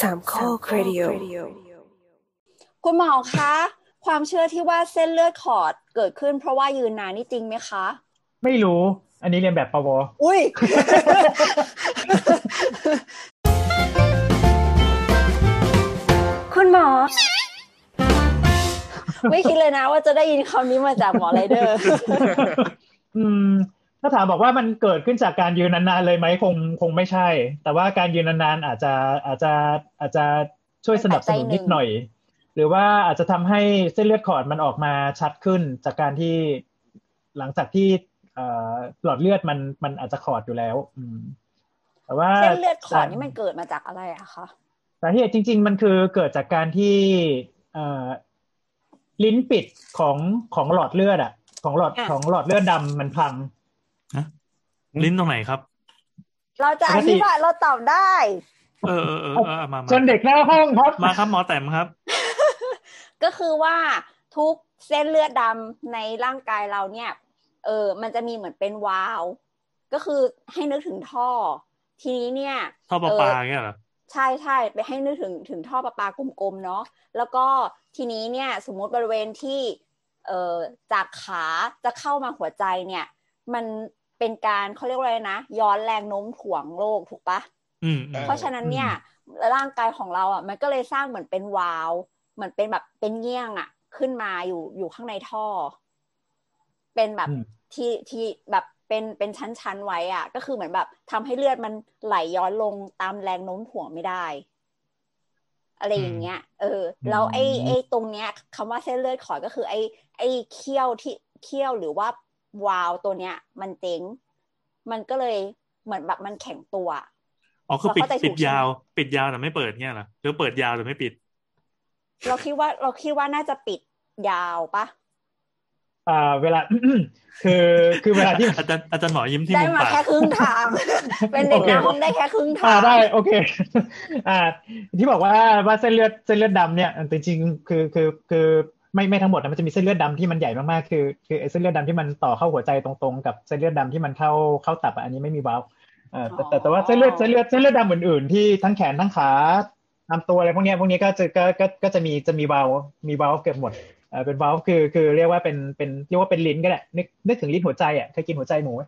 สามข้อครดิโอคุณหมอคะความเชื่อที่ว่าเส้นเลือดขอดเกิดขึ้นเพราะว่ายืนนานนี่จริงไหมคะ ไม่รู้ อันนี้เรียนแบบปวอุ้ยคุณหมอ ไม่คิดเลยนะว่าจะได้ยินคำนี้มาจากหมอไรเดอร์ อืม ถ้าถามบอกว่ามันเกิดขึ้นจากการยืนนานๆเลยไหมคงคงไม่ใช่ แต่ว่าการยืนนานๆอาจจะอาจจะอาจจะช่วยสนับสนุนนิดหน่อย หรือว่าอาจจะทำให้เส้นเลือดขอดมันออกมาชัดขึ้นจากการที่หลังจากที่หลอดเลือดมันมันอาจจะขอดอยู่แล้ว อืมแต่ว่าเส้นเลือดขอดนี่มันเกิดมาจากอะไรอะคะสาเหตุจริง ๆ มันคือเกิดจากการที่ลิ้นปิดของของหลอดเลือดอะของหลอดของหลอดเลือดดำมันพัง ลิ้นตรงไหนครับ เราจะอธิบายเราตอบได้ เออเออเออเออมามาจนเด็กหน้าห้องครับมาครับหมอแต้มครับ ก็คือว่าทุกเส้นเลือดดำในร่างกายเราเนี่ย เออ มันจะมีเหมือนเป็นวาล์วก็คือให้นึกถึงท่อ ทีนี้เนี่ยท่อประปาเงี้ยเหรอใช่ใช่ไปให้นึกถึงถึงท่อประปากลมๆเนาะแล้วก็ทีนี้เนี่ยสมมุติบริเวณที่เอ่อจากขาจะเข้ามาหัวใจเนี่ย มัน เป็นการเขาเรียกว่าอะไรนะ ย้อนแรงโน้มถ่วงโลกถูกปะอืมเพราะฉะนั้นเนี่ย ร่างกายของเราอะ มันก็เลยสร้างเหมือนเป็นวาล์วเหมือนเป็นแบบเป็นเงี้ยงอะ ขึ้นมาอยู่อยู่ข้างในท่อ เป็นแบบที่ที่แบบเป็นเป็นชั้นๆไว้อะ ก็คือเหมือนแบบทำให้เลือดมันไหลย้อนลงตามแรงโน้มถ่วงไม่ได้ อะไรอย่างเงี้ย เออ แล้วไอ้ไอ้ตรงเนี้ยคำว่าเส้นเลือดขอดก็คือ ไอ้ไอ้เขี้ยวที่เขี้ยวหรือว่า วาลตัวเนี้ย มันเจ๊งมันก็เลยเหมือนแบบมันแข็งตัวอ๋อคือปิดปิดยาว ปิดยาวแต่ไม่เปิดเงี้ยเหรอหรือเปิดยาวแต่ไม่ปิด เราคิดว่าเราคิดว่าน่าจะปิดยาวปะอ่าเวลาคือคือเวลาที่อาจารย์อาจารย์หมอยิ้มที่ได้มุมมาปากแค่ครึ่งทางเป็นเด็กหน้าห้องได้แค่ครึ่งทาอ่างได้โอเค อ่า ที่บอกว่าว่าเส้นเลือดเส้นเลือดดำเนี่ยจริงๆคือคือคือ ไม่ไม่ทั้งหมดนะมันจะมีเส้นเลือดดาที่มันใหญ่มากๆคือคือเส้นเลือดดำที่มันต่อเข้าหัวใจตรงๆ กับเส้นเลือดดำที่มันเข้าเข้าตับอันนี้ไม่มีวาล์วอ่อแต่แต่แต่ว่าเส้นเลือดเส้นเลือดเส้นเลือดดำอื่นๆที่ทั้งแขนทั้งขาตามตัวอะไรพวกนี้พวกนี้ก็จะก็ก็ก็จะมีจะมีวาล์วมีวาล์วเกือบหมดเออเป็นวาล์วคือคือเรียกว่าเป็นเป็นเรียกว่าเป็นลิ้นก็ได้นึกนึกถึงลิ้นหัวใจอะเคยกินหัวใจหมูไหม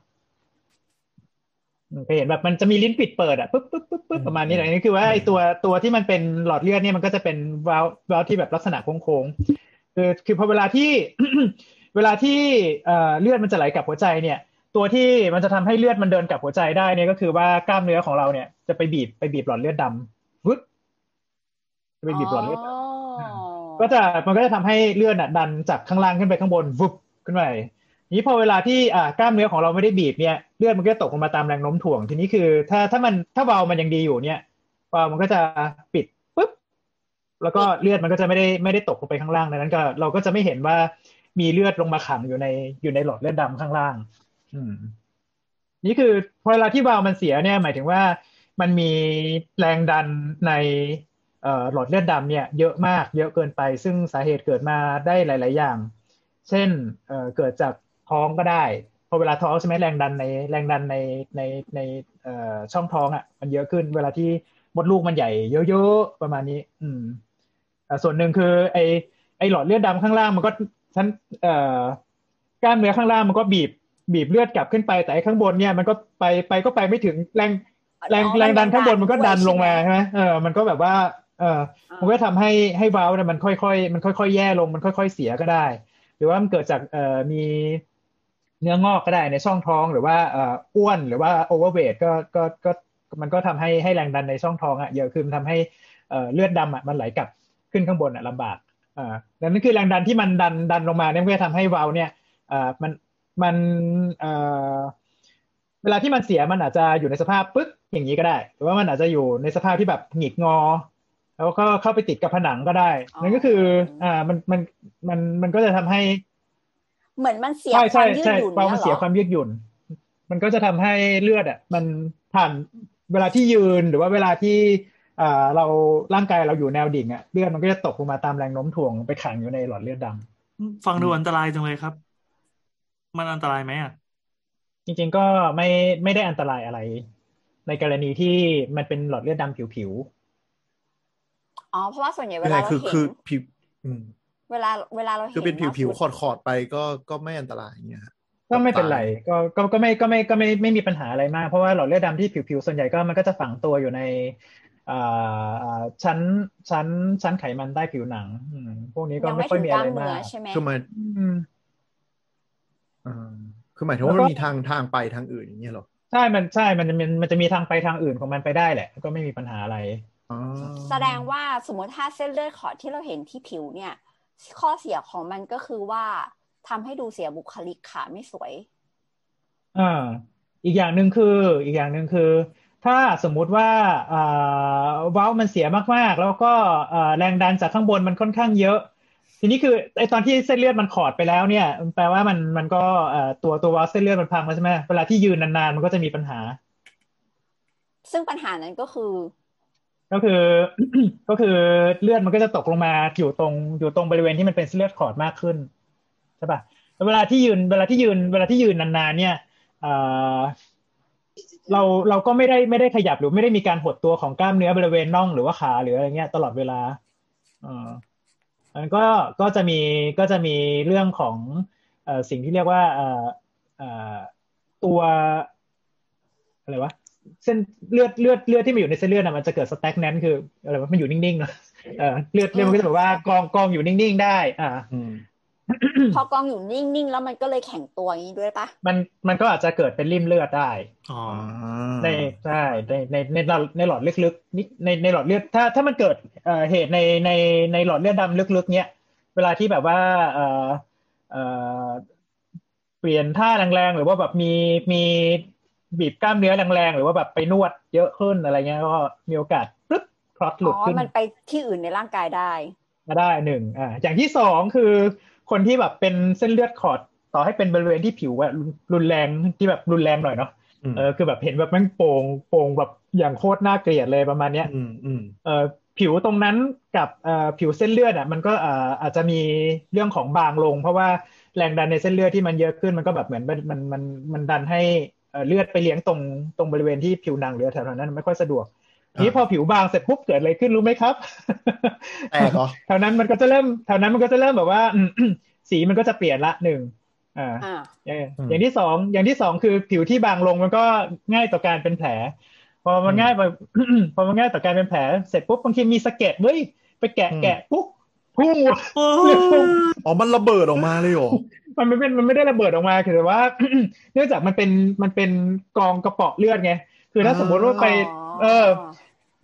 เคยเห็นแบบมันจะมีลิ้นปิดเปิดอะปึ๊บปึ๊บปึ๊บปึ๊บประมาณนี้เลยนี่คือว่าไอตัวตัวที่มันเป็นหลอดเลือดเนี่ยมันก็จะเป็นวาล์ววาล์วที่แบบลักษณะโค้ง คือคือพอเวลาที่เวลาที่เลือดมันจะไหลกลับหัวใจเนี่ย ตัวที่มันจะทำให้เลือดมันเดินกลับหัวใจได้เนี่ยก็คือว่ากล้ามเนื้อของเราเนี่ยจะไปบีบไปบีบหลอดเลือดดำวึดจะไปบีบหลอดเลือดก็จะมันก็จะทำให้เลือดดันจากข้างล่างขึ้นไปข้างบนวุบขึ้นไปนี้พอเวลาที่อ่ากล้ามเนื้อของเราไม่ได้บีบเนี่ยเลือดมันก็ตกลงมาตามแรงโน้มถ่วง ทีนี้คือ ถ้าถ้ามันถ้าวาลมันยังดีอยู่เนี่ยวาลมันก็จะปิดปุ๊บ แล้วก็เลือดมันก็จะไม่ได้ไม่ได้ตกลงไปข้างล่างดังนั้นก็เราก็จะไม่เห็นว่ามีเลือดลงมาขังอยู่ในอยู่ในหลอดเลือดดำข้างล่าง อืม นี่คือพอเวลาที่วาลมันเสียเนี่ย หมายถึงว่ามันมีแรงดันในหลอดเลือดดำเนี่ย เยอะมากเยอะเกินไป ซึ่งสาเหตุเกิดมาได้หลาย ๆ อย่าง เช่นเเกิดจากท้องก็ได้พอเวลาท้องใช่ไหมแรงดันในแรงดันในในในช่องท้องอะ มันเยอะขึ้น เวลาที่มดลูกมันใหญ่เยอะๆประมาณนี้ อืม ส่วนหนึ่งคือไอไอหลอดเลือดดำข้างล่างมันก็ชั้นเอ่อกล้ามเนื้อข้างล่างมันก็บีบบีบเลือดกลับขึ้นไปแต่ข้างบนเนี่ยมันก็ไปไปก็ไปไม่ถึงแรงแรงแรงดันข้างบนมันก็ดันลงมาใช่ไหมเออมันก็แบบว่าเออมันก็ทำให้ให้วาล์วเนี่ยมันค่อยๆมันค่อยๆแย่ลงมันค่อย ๆเสียก็ได้ หรือว่ามันเกิดจากเอ่อมีเนื้องอกก็ได้ในช่องท้องหรือว่าเอ่ออ้วนหรือว่าโอเวอร์เวทก็ก็ก็มันก็ทำให้ให้แรงดันในช่องท้องอะเยอะขึ้นทำให้เอ่อเลือดดำอะมันไหลกลับ ขึ้นข้างบนอะลำบากอ่าดังนั้นคือแรงดันที่มันดันดันลงมาเนี่ยก็จะทำให้วาล์วเนี่ยอ่ามันมันเอ่อเวลาที่มันเสียมันอาจจะอยู่ในสภาพปึ๊กอย่างนี้ก็ได้ หรือว่ามันอาจจะอยู่ในสภาพที่แบบหงิกงอ แล้วก็เข้าไปติดกับผนังก็ได้ นั่นก็คืออ่ามันมันมันมันก็จะทำให้ เหมือนมันเสียความยืดหยุ่นเนี่ยหรอมันเสียความยืดหยุ่น มันก็จะทำให้เลือดอะ มันผ่านเวลาที่ยืนหรือว่าเวลาที่อ่า เราร่างกายเราอยู่แนวดิ่งอะเลือดมันก็จะตกลงมาตามแรงโน้มถ่วงไปขังอยู่ในหลอดเลือดดำฟังดูอันตรายจังเลยครับ มันอันตรายไหมอะ จริง ๆก็ไม่ไม่ได้อันตรายอะไร ในกรณีที่มันเป็นหลอดเลือดดำผิวๆอ๋อเพราะว่าส่วนใหญ่เวลาเราเห็นคือผิวเวลาเวลาเราเห็นคือเป็นผิวผิวขอดขอดไปก็ก็ไม่อันตรายอย่างเงี้ยก็ไม่เป็นไรก็ก็ก็ไม่ก็ไม่ก็ไม่ไม่มีปัญหาอะไรมาก เพราะว่าหลอดเลือดดาที่ผิวผิวส่วนใหญ่ก็มันก็จะฝังตัวอยู่ใน ชั้นชั้นชั้นไขมันใต้ผิวหนังพวกนี้ก็ไม่ค่อยมีอะไรมากคือมันคือหมายถึงว่ามันมีทางทางไปทางอื่นอย่างเงี้ยหรอใช่มันใช่มันจะมันมันจะมีทางไปทางอื่นของมันไปได้แหละ ก็ไม่มีปัญหาอะไรแสดงว่าสมมติถ้าเส้นเลือดขอดที่เราเห็นที่ผิวเนี่ย ข้อเสียของมันก็คือว่าทำให้ดูเสียบุคลิกขาไม่สวยอ่าอีกอย่างหนึ่งคือ อีกอย่างหนึ่งคือ ถ้าสมมุติว่าอ่าว้าวมันเสียมากๆ แล้วก็แรงดันจากข้างบนมันค่อนข้างเยอะ ทีนี้คือไอตอนที่เส้นเลือดมันขอดไปแล้วเนี่ย แปลว่ามันมันก็ตัวตัวว้าวเส้นเลือดมันพังแล้วใช่ไหมเวลาที่ยืนนานๆมันก็จะมีปัญหา ซึ่งปัญหานั้นก็คือ ก็คือก็คือเลือดมันก็จะตกลงมาอยู่ตรงอยู่ตรงบริเวณที่มันเป็นเส้นเลือดขอดมากขึ้นใช่ป่ะเวลาที่ยืนเวลาที่ยืนเวลาที่ยืนนานๆเนี่ย เราเราก็ไม่ได้ไม่ได้ขยับหรือไม่ได้มีการหดตัวของกล้ามเนื้อบริเวณน่องหรือว่าขาหรืออะไรเงี้ยตลอดเวลาอ่ามันก็ก็จะมีก็จะมีเรื่องของอ่อสิ่งที่เรียกว่าอ่อเอ่อตัวอะไรวะเส้นเลือดเลือดเลือดที่มันอยู่ในเส้นเลือดอะมันจะเกิดสแต็กแนนคืออะไรวะมันอยู่นิ่งๆเนาะเลือดเลือดมันก็จะแบบว่ากองกองอยู่นิ่งๆได้ อ่า พอกองอยู่นิ่งๆ แล้วมันก็เลยแข็งตัวอย่างนี้ด้วยปะมันมันก็อาจจะเกิดเป็นริมเลือดได้ในใช่ในในในในหลอดลึกๆในในหลอดเลือดถ้าถ้ามันเกิดเอ่อเหตุในในในหลอดเลือดดำลึกๆ เนี้ยเวลาที่แบบว่าเอ่อเอ่อเปลี่ยนท่าแรงๆหรือว่าแบบมีมีบีบกล้ามเนื้อแรงๆหรือว่าแบบไปนวดเยอะขึ้นอะไรเงี้ยก็มีโอกาสปึ๊บคลอตหลุดขึ้นอ๋อมันไปที่อื่นในร่างกายได้มาได้หนึ่งอ่าอย่างที่สองคือ คนที่แบบเป็นเส้นเลือดขอดต่อให้เป็นบริเวณที่ผิวอะรุนแรงที่แบบรุนแรงหน่อยเนาะเออคือแบบเห็นแบบมันโป่งโป่งแบบอย่างโคตรน่าเกลียดเลยประมาณเนี้ยเออผิวตรงนั้นกับเอ่อผิวเส้นเลือดอะมันก็อ่าอาจจะมีเรื่องของบางลง เพราะว่าแรงดันในเส้นเลือดที่มันเยอะขึ้นมันก็แบบเหมือนมันมันมันมันดันให้เลือดไปเลี้ยงตรงตรงบริเวณที่ผิวหนังหรือแถวนั้นไม่ค่อยสะดวก นี้พอผิวบางเสร็จปุ๊บเกิดอะไรขึ้นรู้ไหมครับแตกเหรอแถวนั้นมันก็จะเริ่มแถวนั้นมันก็จะเริ่มแบบว่าสีมันก็จะเปลี่ยนละหนึ่งอ่าอย่างที่สองอย่างที่สองคือผิวที่บางลงมันก็ง่ายต่อการเป็นแผล พอมันง่ายไปพอมันง่ายต่อการเป็นแผลเสร็จปุ๊บบางทีมีสะเก็ดเว้ยไปแกะแกะปุ๊บพุ่งอ๋อมันระเบิดออกมาเลยเหรอมันไม่เป็นมันไม่ได้ระเบิดออกมาคือว่า เนื่องจากมันเป็นมันเป็นกองกระเปาะเลือดไง คือถ้าสมมติว่าไป เออ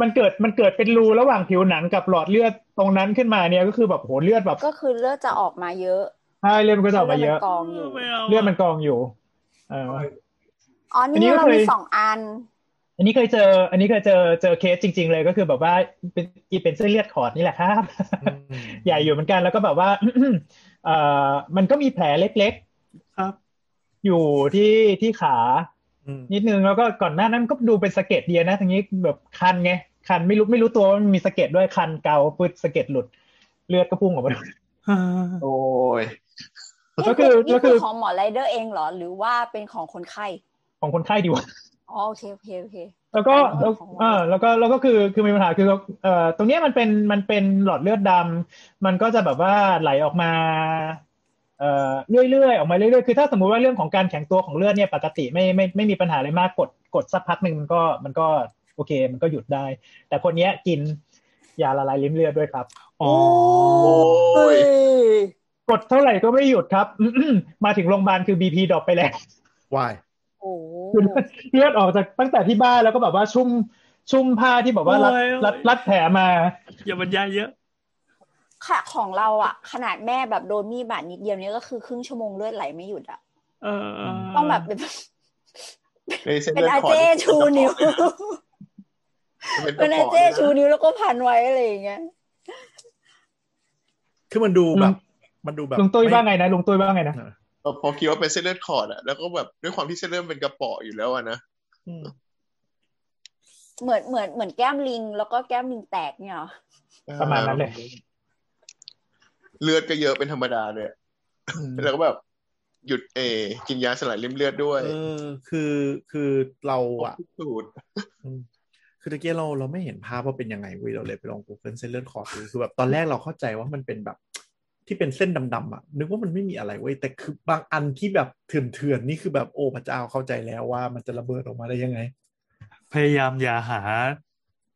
มันเกิดมันเกิดเป็นรูระหว่างผิวหนังกับหลอดเลือดตรงนั้นขึ้นมาเนี่ยก็คือแบบโหเลือดแบบ ก็คือเลือดจะออกมาเยอะใช่เลือดมันก็จะออกมาเยอะกองอยู่เลือดมันกองอยู่ออ๋อนี่เรามีสองอัน อันนี้เคยเจอ อันนี้เคยเจอเจอเคสจริง ๆ เลยก็คือแบบว่าเป็นเป็นเส้นเลือดขอดนี่แหละครับ ใหญ่อยู่เหมือนกันแล้วก็แบบว่าเอ่อมันก็มีแผลเล็ก ๆ ครับ อยู่ที่ที่ขา นิดนึงแล้วก็ก่อนหน้านั้นก็ดูเป็นสะเก็ดเดียนะทีนี้แบบคันไงคันไม่รู้ไม่รู้ตัวว่ามันมีสะเก็ดด้วยคันเกาปืดสะเก็ดหลุด เลือดก็พุ่งออกมาโอ้ยก็คือก็คือของหมอไรเดอร์เองเหรอ หรือว่าเป็นของคนไข้ของคนไข้ดีกว่าอ๋อโอเคโอเคโอเคแล้วก็แล้วเออแล้วก็แล้วก็คือคือมีปัญหาคือเอ่อตรงนี้มันเป็นมันเป็นหลอดเลือดดำมันก็จะแบบว่าไหลออกมา เอ่อเรื่อยๆออกมาเรื่อยๆคือถ้าสมมุติว่าเรื่องของการแข็งตัวของเลือดเนี่ยปกติไม่ไม่ไม่มีปัญหาอะไรมากกดกดสักพักหนึ่งมันก็มันก็โอเค มันก็หยุดได้ แต่คนนี้กินยาละลายลิ่มเลือดด้วยครับอ๋อกดเท่าไหร่ก็ไม่หยุดครับ มาถึงโรงพยาบาลคือ BP drop ไปแล้ววายโอ้เลือดออกจากตั้งแต่ที่บ้านแล้วก็แบบว่าชุ่มชุ่มผ้าที่แบบว่ารัดรัดรัดแผลมาอย่าบรรยายเยอะ ค่ะของเราอะขนาดแม่แบบโดนมีบาดนิดเดียวนี้ก็คือครึ่งชั่วโมงเลือดไหลไม่หยุดอะต้องแบบเป็นอาเจชูนิ้วเป็นอาเจชูนิ้วแล้วก็พันไว้อะไรอย่างเงี้ยคือมันดูแบบมันดูแบบลุงตุ้ยบ้างไงนะลุงตุ้ยบ้างไงนะพอคิดว่าเป็นเส้นเลือดขอดอะแล้วก็แบบด้วยความที่เส้นเลือดเป็นกระป๋ออยู่แล้วอะนะเหมือนเหมือนเหมือนแก้มลิง แล้วก็แก้มลิงแตกเนี่ยประมาณนั้นเลย เลือดก็เยอะเป็นธรรมดาเลยแล้วก็แบบหยุดเอ กินยาสลายริ่มเลือดด้วย เออ คือคือเราอะสูตรคือตะเกียเราเราไม่เห็นภาพว่าเป็นยังไงเว้ยเราเลยไปลอง Google เส้นเลือดขอดดูคือแบบตอนแรกเราเข้าใจว่ามันเป็นแบบ ที่เป็นเส้นดำๆอะ นึกว่ามันไม่มีอะไรเว้ยแต่คือบางอันที่แบบเถื่อนๆนี่คือแบบโอ้พระเจ้าเข้าใจแล้วว่ามันจะระเบิดออกมาได้ยังไง พยายามอย่าหา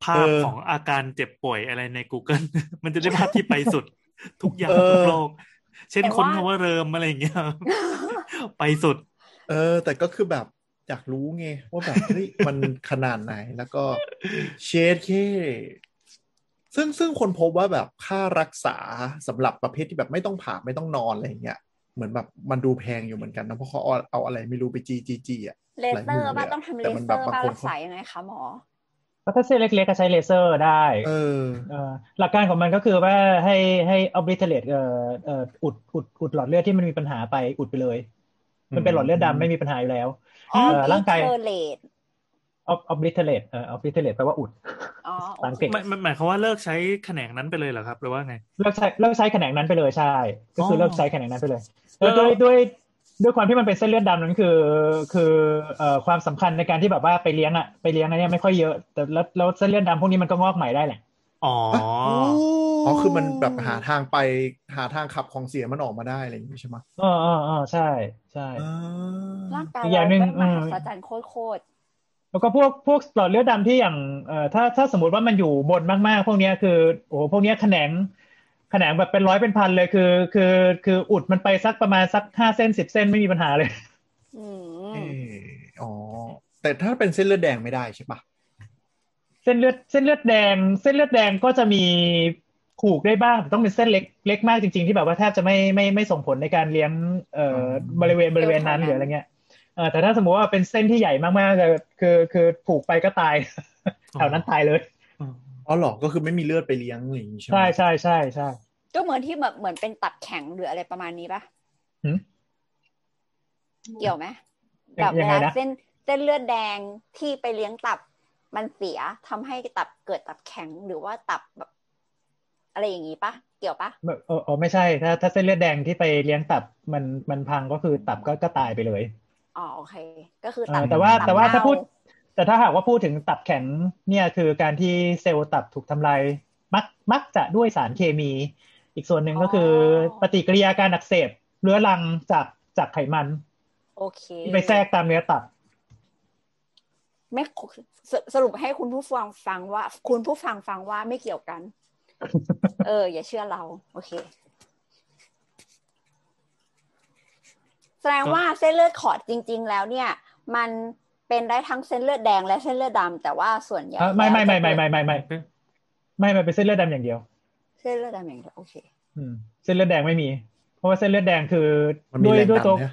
ภาพเออของอาการเจ็บป่วยอะไรใน Google มันจะได้ภาพที่ไปสุด ทุกอย่างเออทุกโลก เช่นแต่ค้นว่าคำว่าเริมอะไรอย่างเงี้ยไปสุด เออ แต่ก็คือแบบอยากรู้ไงว่าแบบเฮ้ยมันขนาดไหนแล้วก็เชดเคซึ่งซึ่งคนพบว่าแบบค่ารักษาสำหรับประเภทที่แบบไม่ต้องผ่าไม่ต้องนอนอะไรอย่างเงี้ยเหมือนแบบมันดูแพงอยู่เหมือนกันนะเพราะเขาเอาเอาอะไรไม่รู้ไปจีจีจีอะเลเซอร์ป่ะต้องทำเลแต่มันเซแบอบร์บางป่ะคนรักษายังไงคะหมอ ก็ถ้าเส้นเล็กๆก็ใช้เลเซอร์ได้เออเอ่อหลักการของมันก็คือว่าให้ให้ obliterate เอ่อเอ่ออุดอุดอุดหลอดเลือดที่มันมีปัญหาไปอุดไปเลย มันเป็นหลอดเลือดดำไม่มีปัญหาอยู่แล้วอ๋อเอ่อร่างกายเทอร์เลต ob- obliterate เอ่อ obliterate แปลว่าอุดอ๋อภาษาอังกฤษหมายหมายหมายความว่าเลิกใช้แขนงนั้นไปเลยเหรอครับหรือว่าไงเลิกใช้เลิกใช้แขนงนั้นไปเลยใช่ ก็คือออเลิกใช้แขนงนั้นไปเลยแล้แล้ววด้วยด้วย ด้วยความที่มันเป็นเส้นเลือดดำนั้นคือ คือเอ่อความสำคัญในการที่แบบว่าไปเลี้ยงอะไปเลี้ยงอันเนี้ยไม่ค่อยเยอะแต่แล้วแล้วเส้นเลือดดำพวกนี้มันก็งอกใหม่ได้แหละอ๋ออ๋อคือมันแบบหาทางไปหาทางขับของเสียมันออกมาได้อะไรอย่างนี้ใช่ไหมอ๋ออ๋ออ๋อใช่ใช่อ่าร่างกายอีกอย่างหนึ่งเราเป็นมอืมหัศจรรย์โคตรแล้วก็พวกพวกหลอดเลือดดำที่อย่างเอ่อถ้าถ้าสมมติว่ามันอยู่บนมากๆ พวกเนี้ยคือโอ้โหพวกเนี้ยแขนง แขนงแบบเป็นร้อยเป็นพันเลยคือ คือคืออุดมันไปสักประมาณสักห้าเส้นสิบเส้นไม่มีปัญหาเลยๆอืมเอออ๋อแต่ถ้าเป็นเส้นเลือดแดงไม่ได้ใช่ปะเส้นเลือดเส้นเลือดแดง เส้นเลือดแดงก็จะมีผูกได้บ้างแต่ต้องเป็นเส้นเล็กเล็กมากจริง ๆ ที่แบบว่าแทบจะไม่ไม่ไม่ส่งผลในการเลี้ยงเอ่อบริเวณบริเวณนั้นหรืออะไรเงี้ยเออแต่ถ้าสมมติว่าเป็นเส้นที่ใหญ่มากๆคือคือคือผูกไปก็ตายแถวนั้นตายเลย อ๋อเหรอก็คือไม่มีเลือดไปเลี้ยงอะไรอย่างนี้ใช่ไหมใช่ใช่ใช่ใช่ก็เหมือนที่แบบเหมือนเป็นตับแข็งหรืออะไรประมาณนี้ปะหืมเกี่ยวไหมยัแบบงเวยังไงลานะเส้นเส้นเลือดแดงที่ไปเลี้ยงตับมันเสียทำให้ตับเกิดตับแข็งหรือว่าตับแบบอะไรอย่างนี้ปะเกี่ยวปะเออเออไม่ใช่ ถ้า ถ้าเส้นเลือดแดงที่ไปเลี้ยงตับมันมันพังก็คือตับก็ก็ตายไปเลยอ๋อโอเค ก็คือเอตับอแต่ว่าตับแต่ว่าถ้าเน่พูด แต่ถ้าหากว่าพูดถึงตับแข็งเนี่ยคือการที่เซลล์ตับถูกทำลายมักมักจะด้วยสารเคมี อีกส่วนหนึ่งก็คือปฏิกิริยาการอักเสบเรื้อรังจากจากไขมัน โอเคที่ไปแทรกตามเนื้อตับไม่สสรุปให้คุณผู้ฟังฟังว่า คุณผู้ฟังฟังว่าไม่เกี่ยวกัน เออ อย่าเชื่อเรา โอเค แสดงว่าเส้นเลือดขอดจริง ๆ แล้วเนี่ย มัน เป็นได้ทั้งเส้นเลือดแดงและเส้นเลือดดำแต่ว่าส่วนใหญ่อะไม่ไม่ไม่ไม่แล้วจะไม่ไม่ไม่ไม่ไม่เป็นเส้นเลือดดำอย่างเดียว เส้นเลือดดำอย่างเดียวโอเคอืมเส้นเลือดแดงไม่มี เพราะว่าเส้นเลือดแดงคือมันมีด้วยแรงด้วยดันตัวเนี่ย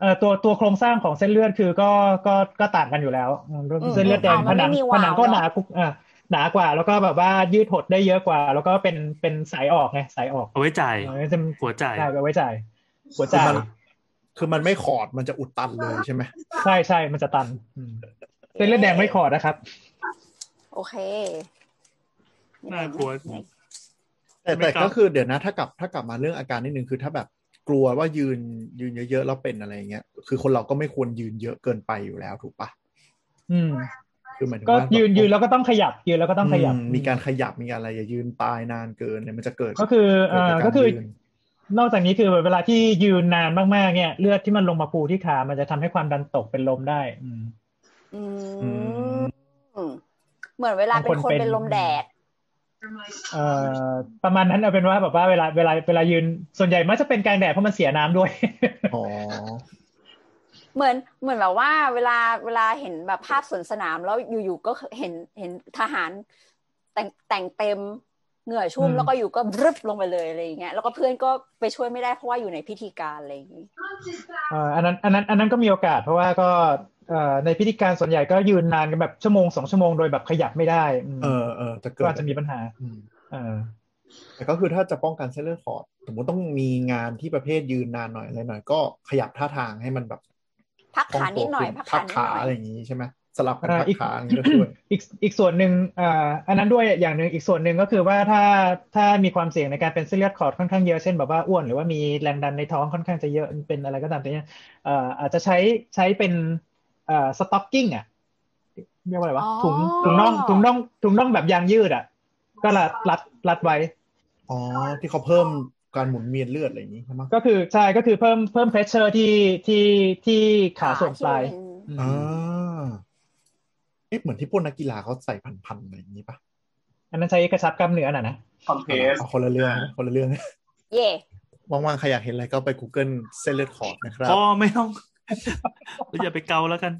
เอ่อตัวตัวโครงสร้างของเส้นเลือดคือก็ก็ก็ต่างกันอยู่แล้วอืมอืมเส้นเลือดแดงอ๋อผมันไม่นังมีผวาล์วนังก็หเนนาอะคุกอ่าหนากว่า แล้วก็แบบว่ายืดหดได้เยอะกว่า แล้วก็เป็นเป็นสายออกไงสายออกเอาไว้จ่ายเออจะหัวจ่ายใช่เอาไว้จ่ายหัวคือจ่ายมัน คือมันไม่ขอดมันจะอุดตันเลยใช่ไหมใช่ใช่มันจะตันอืมเส้นเลือดแดงไม่ขอดนะครับ โอเคน่ากลัวแต่ไม่แต่กลับก็คือเดี๋ยวนะ ถ้ากลับถ้ากลับมาเรื่องอาการนิดนึงคือถ้าแบบกลัวว่ายืนยืนเยอะๆแล้วเป็นอะไรอย่างเงี้ยคือคนเราก็ไม่ควรยืนเยอะเกินไปอยู่แล้วถูกปะอืมคือหมายถึงก็ว่ายืนแบบยืนแล้วก็ต้องขยับยืนแล้วก็ต้องขยับมมีการขยับมีอะไรอย่ายืนตายนานเกินเนี่ยมันจะเกิด ก็คือเกิดเอ่อจาการก็คือยื นนอกจากนี้คือเวลาที่ยืนนานมากๆเนี่ย เลือดที่มันลงมาพูที่ขา มันจะทำให้ความดันตกเป็นลมได้ อืมอือืมเหมือนเวลาเป็นคนบางคนเป็นเป็นลมแดดเอ่อประมาณนั้นเอาเป็นว่าแบบว่าเวลาเวลาเวลายืนส่วนใหญ่มักจะเป็นกลางแดดเพราะมันเสียน้ำด้วยอ๋อเหมือนเหมือนแบบว่า เวลาเวลาเห็นแบบภาพสวนสนามแล้วอยู่ๆก็เห็นเห็นทหารแต่งแต่งเต็ม เหงื่อชุ่มอืมแล้วก็อยู่ก็รึบลงไปเลยอะไรอย่างเงี้ยแล้วก็เพื่อนก็ไปช่วยไม่ได้เพราะว่าอยู่ในพิธีการอะไรอย่างงี้เอ่ออันนั้นอันนั้นอันนั้นก็มีโอกาส เพราะว่าก็เอ่อในพิธีการส่วนใหญ่ก็ยืนนานกันแบบชั่วโมงสองชั่วโมงโดยแบบขยับไม่ได้อืมเออเออจะเกิก็ดอาจจะมีปัญหาอืมเออแต่ก็คือถ้าจะป้องกันเส้นเลือดขอดสมมติต้องมีงานที่ประเภทยืนนานหน่อยอะไรหน่อยก็ขยับท่าทางให้มันแบบ พักขานิดหน่อยคล่พัองกตัวขาขึ้นพักขานิดหน่อยอะไรอย่างนี้ใช่ไหม สลับกันอ่าพักอีกขาอย่างนี้ก็ช่วยอีกอีกส่วนหนึ่งอ่าอันนั้นด้วยอย่างหนึ่งอีกส่วนหนึ่งก็คือว่าถ้าถ้ามีความเสี่ยงในการเป็นเส้นเลือดขอดค่อนข้างเยอะเช่นแบบว่าอ้วนหรือว่ามีแรงดันในท้องค่อนข้างจะเยอะเป็นอะไรก็ตามแต่เนี้ยเอ่ออาจจะใช้ใช้เป็นเอ่อ stocking อะเรียกว่าอะไรวะอ๋อถุงถุงน่องถุงน่องถุงน่องแบบยางยืดอะ ก็รัดรัดรัดไว้อ๋อที่เขาเพิ่มการหมุนเวียนเลือดอะไรอย่างนี้ใช่ไหมก็คือใช่ก็คือเพิ่มเพิ่ม pressure ที่ที่ที่ขาส่วนปลายที่เป็นอืมอ่าเอ๊ะเหมือนที่พวกนักกีฬาเขาใส่พันๆอะไรอย่างนี้ปะอันนั้นใช้กระชับกล้ามเนื้อน่ะนะคอมเพสเอาคนละเรื่องนะคนละเรื่อง เย่ว่างๆใครอยากเห็นอะไรก็ไป Google เส้นเลือดขอดนะครับพอไม่ต้องเราอย่าไปเกาแล้วกัน